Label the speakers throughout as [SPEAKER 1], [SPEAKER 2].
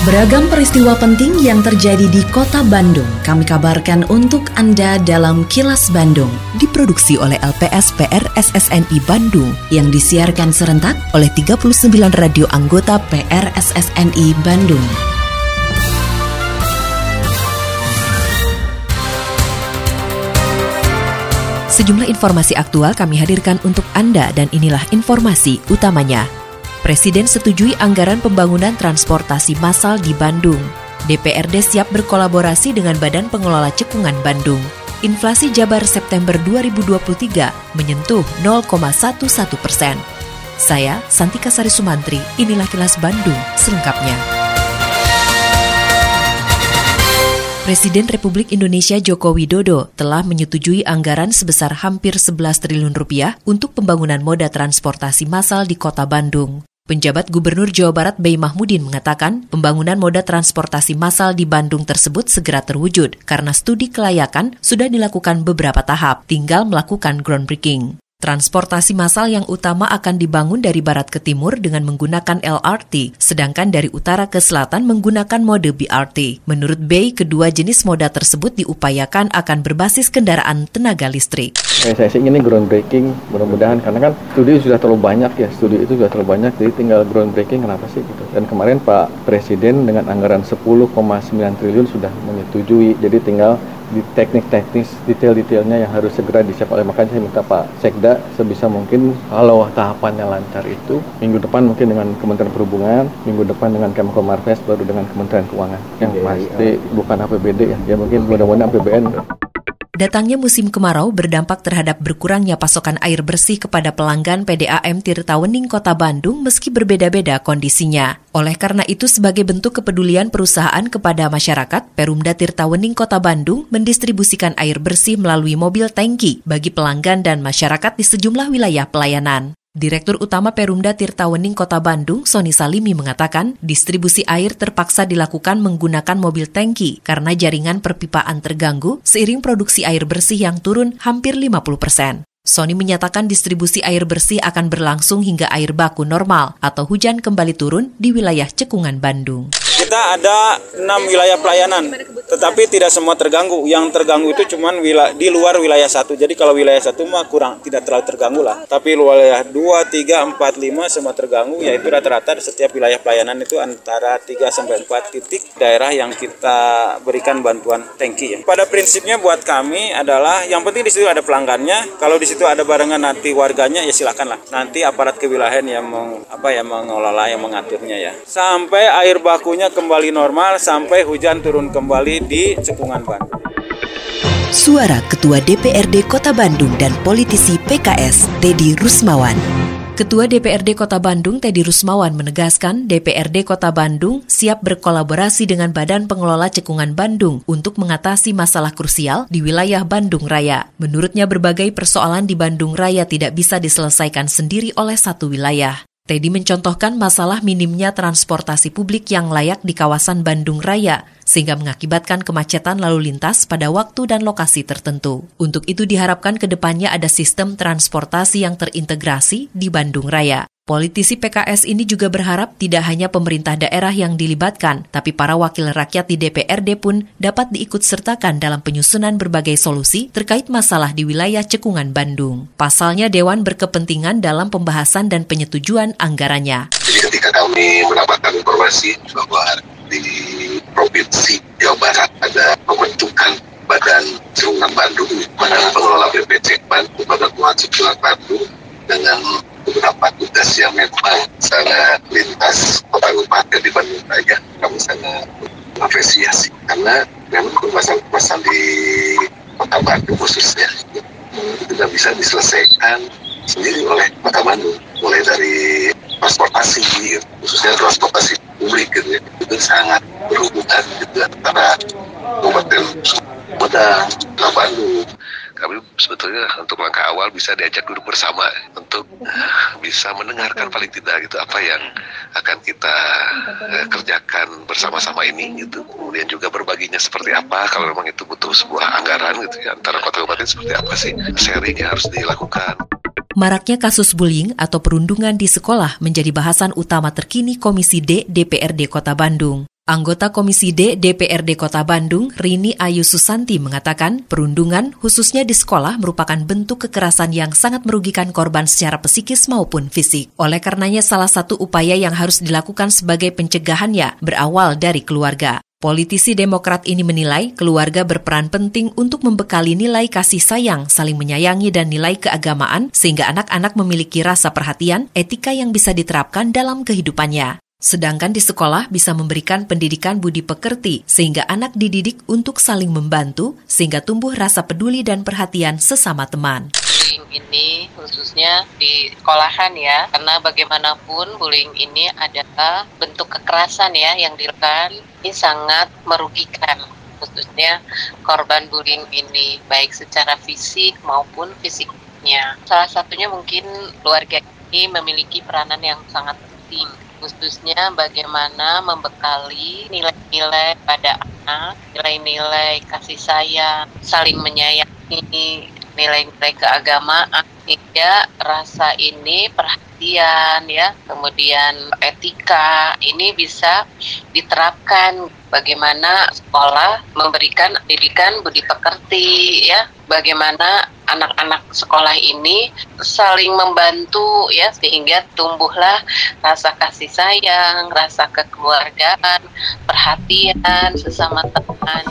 [SPEAKER 1] Beragam peristiwa penting yang terjadi di kota Bandung kami kabarkan untuk Anda dalam Kilas Bandung.
[SPEAKER 2] Diproduksi oleh LPS PR SSNI Bandung yang disiarkan serentak oleh 39 radio anggota PR SSNI Bandung. Sejumlah informasi aktual kami hadirkan untuk Anda dan inilah informasi utamanya. Presiden setujui anggaran pembangunan transportasi massal di Bandung. DPRD siap berkolaborasi dengan Badan Pengelola Cekungan Bandung. Inflasi Jabar September 2023 menyentuh 0,11 persen. Saya, Santika Sari Sumantri, inilah kilas Bandung selengkapnya. Presiden Republik Indonesia Joko Widodo telah menyetujui anggaran sebesar hampir 11 triliun rupiah untuk pembangunan moda transportasi massal di kota Bandung. Penjabat Gubernur Jawa Barat Bey Mahmudin mengatakan pembangunan moda transportasi massal di Bandung tersebut segera terwujud karena studi kelayakan sudah dilakukan beberapa tahap, tinggal melakukan groundbreaking. Transportasi massal yang utama akan dibangun dari barat ke timur dengan menggunakan LRT, sedangkan dari utara ke selatan menggunakan mode BRT. Menurut Bay, kedua jenis moda tersebut diupayakan akan berbasis kendaraan tenaga listrik.
[SPEAKER 3] Eh, saya sih ini groundbreaking, mudah-mudahan karena kan studi sudah terlalu banyak ya, studi itu sudah terlalu banyak, jadi tinggal groundbreaking kenapa sih gitu. Dan kemarin Pak Presiden dengan anggaran 10,9 triliun sudah menyetujui, jadi tinggal di teknik-teknis detail-detailnya yang harus segera disiap oleh makanya saya minta Pak Sekda sebisa mungkin kalau tahapannya lancar itu minggu depan mungkin dengan Kementerian Perhubungan minggu depan dengan Kemko Marves baru dengan Kementerian Keuangan yang pasti iya. bukan APBD ya ya mungkin mudah-mudahan APBN
[SPEAKER 2] Datangnya musim kemarau berdampak terhadap berkurangnya pasokan air bersih kepada pelanggan PDAM Tirtawening Kota Bandung meski berbeda-beda kondisinya. Oleh karena itu, sebagai bentuk kepedulian perusahaan kepada masyarakat, Perumda Tirtawening Kota Bandung mendistribusikan air bersih melalui mobil tangki bagi pelanggan dan masyarakat di sejumlah wilayah pelayanan. Direktur Utama Perumda Tirtawening Kota Bandung, Soni Salimi mengatakan, distribusi air terpaksa dilakukan menggunakan mobil tangki karena jaringan perpipaan terganggu seiring produksi air bersih yang turun hampir 50 persen. Sony menyatakan distribusi air bersih akan berlangsung hingga air baku normal atau hujan kembali turun di wilayah Cekungan Bandung.
[SPEAKER 4] Kita ada enam wilayah pelayanan tetapi tidak semua terganggu. Yang terganggu itu cuma di luar wilayah satu. Jadi kalau wilayah satu mah kurang, tidak terlalu terganggu lah. Tapi wilayah 2, 3, 4, 5 semua terganggu, yaitu rata-rata setiap wilayah pelayanan itu antara 3 sampai 4 titik daerah yang kita berikan bantuan tangki ya. Pada prinsipnya buat kami adalah yang penting di situ ada pelanggannya. Kalau di situ ada barengan nanti warganya ya silakan lah. Nanti aparat kewilayahan yang meng, apa yang mengelola yang mengaturnya ya. Sampai air bakunya kembali normal, sampai hujan turun kembali di Cekungan Bandung.
[SPEAKER 2] Suara Ketua DPRD Kota Bandung dan politisi PKS Teddy Rusmawan. Ketua DPRD Kota Bandung Teddy Rusmawan menegaskan DPRD Kota Bandung siap berkolaborasi dengan Badan Pengelola Cekungan Bandung untuk mengatasi masalah krusial di wilayah Bandung Raya. Menurutnya berbagai persoalan di Bandung Raya tidak bisa diselesaikan sendiri oleh satu wilayah. Teddy mencontohkan masalah minimnya transportasi publik yang layak di kawasan Bandung Raya, sehingga mengakibatkan kemacetan lalu lintas pada waktu dan lokasi tertentu. Untuk itu diharapkan ke depannya ada sistem transportasi yang terintegrasi di Bandung Raya. Politisi PKS ini juga berharap tidak hanya pemerintah daerah yang dilibatkan, tapi para wakil rakyat di DPRD pun dapat diikut sertakan dalam penyusunan berbagai solusi terkait masalah di wilayah cekungan Bandung. Pasalnya Dewan berkepentingan dalam pembahasan dan penyetujuan anggarannya.
[SPEAKER 5] Jadi ketika kami mendapatkan informasi bahwa di Provinsi Jawa Barat ada pembentukan Badan Cekungan Bandung, Badan Pengelola BPC Bandung, Badan Cekungan Bandung dengan beberapa tugas yang memang sangat lintas kota kabupaten di Bandung Raya kami sangat mengapresiasi karena memang permasalahan di kota Bandung khususnya tidak bisa diselesaikan sendiri oleh kota Bandung. Mulai dari transportasi khususnya transportasi publik gitu ya. itu sangat berhubungan gitu antara kabupaten kota Bandung kami sebetulnya untuk langkah awal bisa diajak duduk bersama untuk bisa mendengarkan paling tidak gitu apa yang akan kita uh, kerjakan bersama-sama ini gitu. Kemudian juga berbaginya seperti apa kalau memang itu butuh sebuah anggaran gitu ya antara kota kabupaten seperti apa sih sharing yang harus dilakukan.
[SPEAKER 2] Maraknya kasus bullying atau perundungan di sekolah menjadi bahasan utama terkini Komisi D DPRD Kota Bandung. Anggota Komisi D DPRD Kota Bandung, Rini Ayu Susanti mengatakan, perundungan khususnya di sekolah merupakan bentuk kekerasan yang sangat merugikan korban secara psikis maupun fisik. Oleh karenanya salah satu upaya yang harus dilakukan sebagai pencegahannya berawal dari keluarga. Politisi Demokrat ini menilai keluarga berperan penting untuk membekali nilai kasih sayang, saling menyayangi, dan nilai keagamaan, sehingga anak-anak memiliki rasa perhatian, etika yang bisa diterapkan dalam kehidupannya. Sedangkan di sekolah bisa memberikan pendidikan budi pekerti sehingga anak dididik untuk saling membantu sehingga tumbuh rasa peduli dan perhatian sesama teman.
[SPEAKER 6] Ini khususnya di sekolahan ya karena bagaimanapun bullying ini adalah bentuk kekerasan ya yang dilakukan ini sangat merugikan khususnya korban bullying ini baik secara fisik maupun fisiknya. Salah satunya mungkin keluarga ini memiliki peranan yang sangat penting khususnya bagaimana membekali nilai-nilai pada anak, nilai-nilai kasih sayang, saling menyayangi, nilai-nilai keagamaan, sehingga rasa ini perhatian ya, kemudian etika ini bisa diterapkan bagaimana sekolah memberikan pendidikan budi pekerti ya, bagaimana anak-anak sekolah ini saling membantu ya sehingga tumbuhlah rasa kasih sayang, rasa kekeluargaan, perhatian sesama teman.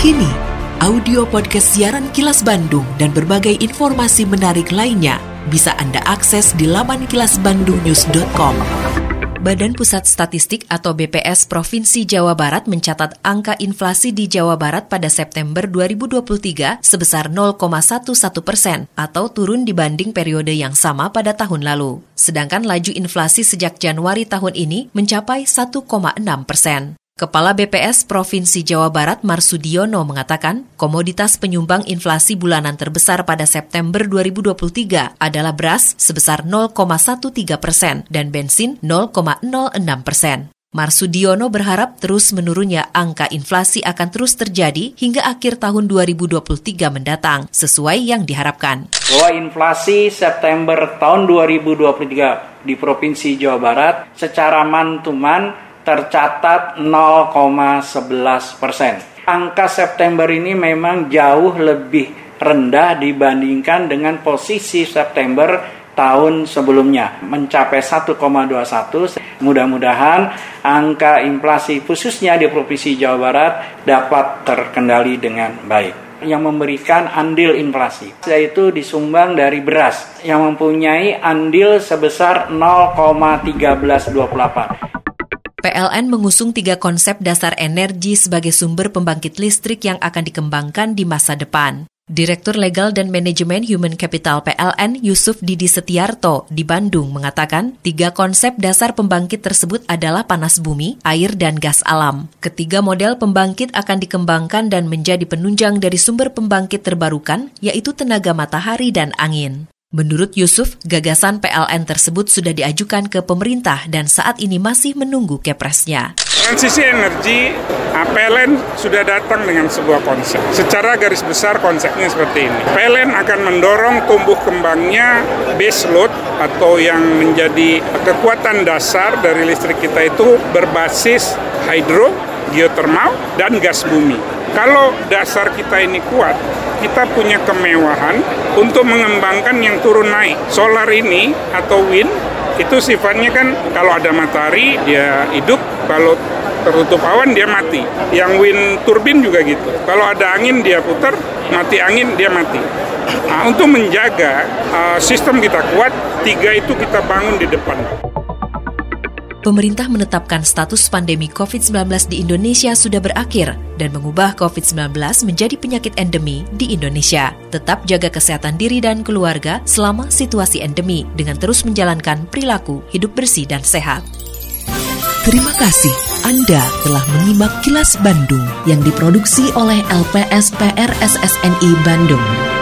[SPEAKER 2] Kini, audio podcast siaran Kilas Bandung dan berbagai informasi menarik lainnya bisa Anda akses di laman kilasbandungnews.com. Badan Pusat Statistik atau BPS Provinsi Jawa Barat mencatat angka inflasi di Jawa Barat pada September 2023 sebesar 0,11 persen atau turun dibanding periode yang sama pada tahun lalu. Sedangkan laju inflasi sejak Januari tahun ini mencapai 1,6 persen. Kepala BPS Provinsi Jawa Barat Marsudiono mengatakan, komoditas penyumbang inflasi bulanan terbesar pada September 2023 adalah beras sebesar 0,13 persen dan bensin 0,06 persen. Marsudiono berharap terus menurunnya angka inflasi akan terus terjadi hingga akhir tahun 2023 mendatang, sesuai yang diharapkan.
[SPEAKER 7] Bahwa inflasi September tahun 2023 di Provinsi Jawa Barat secara mantuman tercatat 0,11 persen. Angka September ini memang jauh lebih rendah dibandingkan dengan posisi September tahun sebelumnya mencapai 1,21 mudah-mudahan angka inflasi khususnya di Provinsi Jawa Barat dapat terkendali dengan baik. Yang memberikan andil inflasi yaitu disumbang dari beras yang mempunyai andil sebesar 0,1328
[SPEAKER 2] PLN mengusung tiga konsep dasar energi sebagai sumber pembangkit listrik yang akan dikembangkan di masa depan. Direktur Legal dan Manajemen Human Capital PLN Yusuf Didi Setiarto di Bandung mengatakan tiga konsep dasar pembangkit tersebut adalah panas bumi, air, dan gas alam. Ketiga model pembangkit akan dikembangkan dan menjadi penunjang dari sumber pembangkit terbarukan, yaitu tenaga matahari dan angin. Menurut Yusuf, gagasan PLN tersebut sudah diajukan ke pemerintah dan saat ini masih menunggu kepresnya.
[SPEAKER 8] Transisi energi, PLN sudah datang dengan sebuah konsep. Secara garis besar konsepnya seperti ini. PLN akan mendorong tumbuh kembangnya base load atau yang menjadi kekuatan dasar dari listrik kita itu berbasis hydro, geothermal, dan gas bumi. Kalau dasar kita ini kuat, kita punya kemewahan untuk mengembangkan yang turun naik. Solar ini atau wind itu sifatnya kan kalau ada matahari dia hidup, kalau tertutup awan dia mati. Yang wind turbin juga gitu. Kalau ada angin dia putar, mati angin dia mati. Nah, untuk menjaga uh, sistem kita kuat, tiga itu kita bangun di depan
[SPEAKER 2] pemerintah menetapkan status pandemi COVID-19 di Indonesia sudah berakhir dan mengubah COVID-19 menjadi penyakit endemi di Indonesia. Tetap jaga kesehatan diri dan keluarga selama situasi endemi dengan terus menjalankan perilaku hidup bersih dan sehat.
[SPEAKER 1] Terima kasih Anda telah menyimak kilas Bandung yang diproduksi oleh LPSPR SSNI Bandung.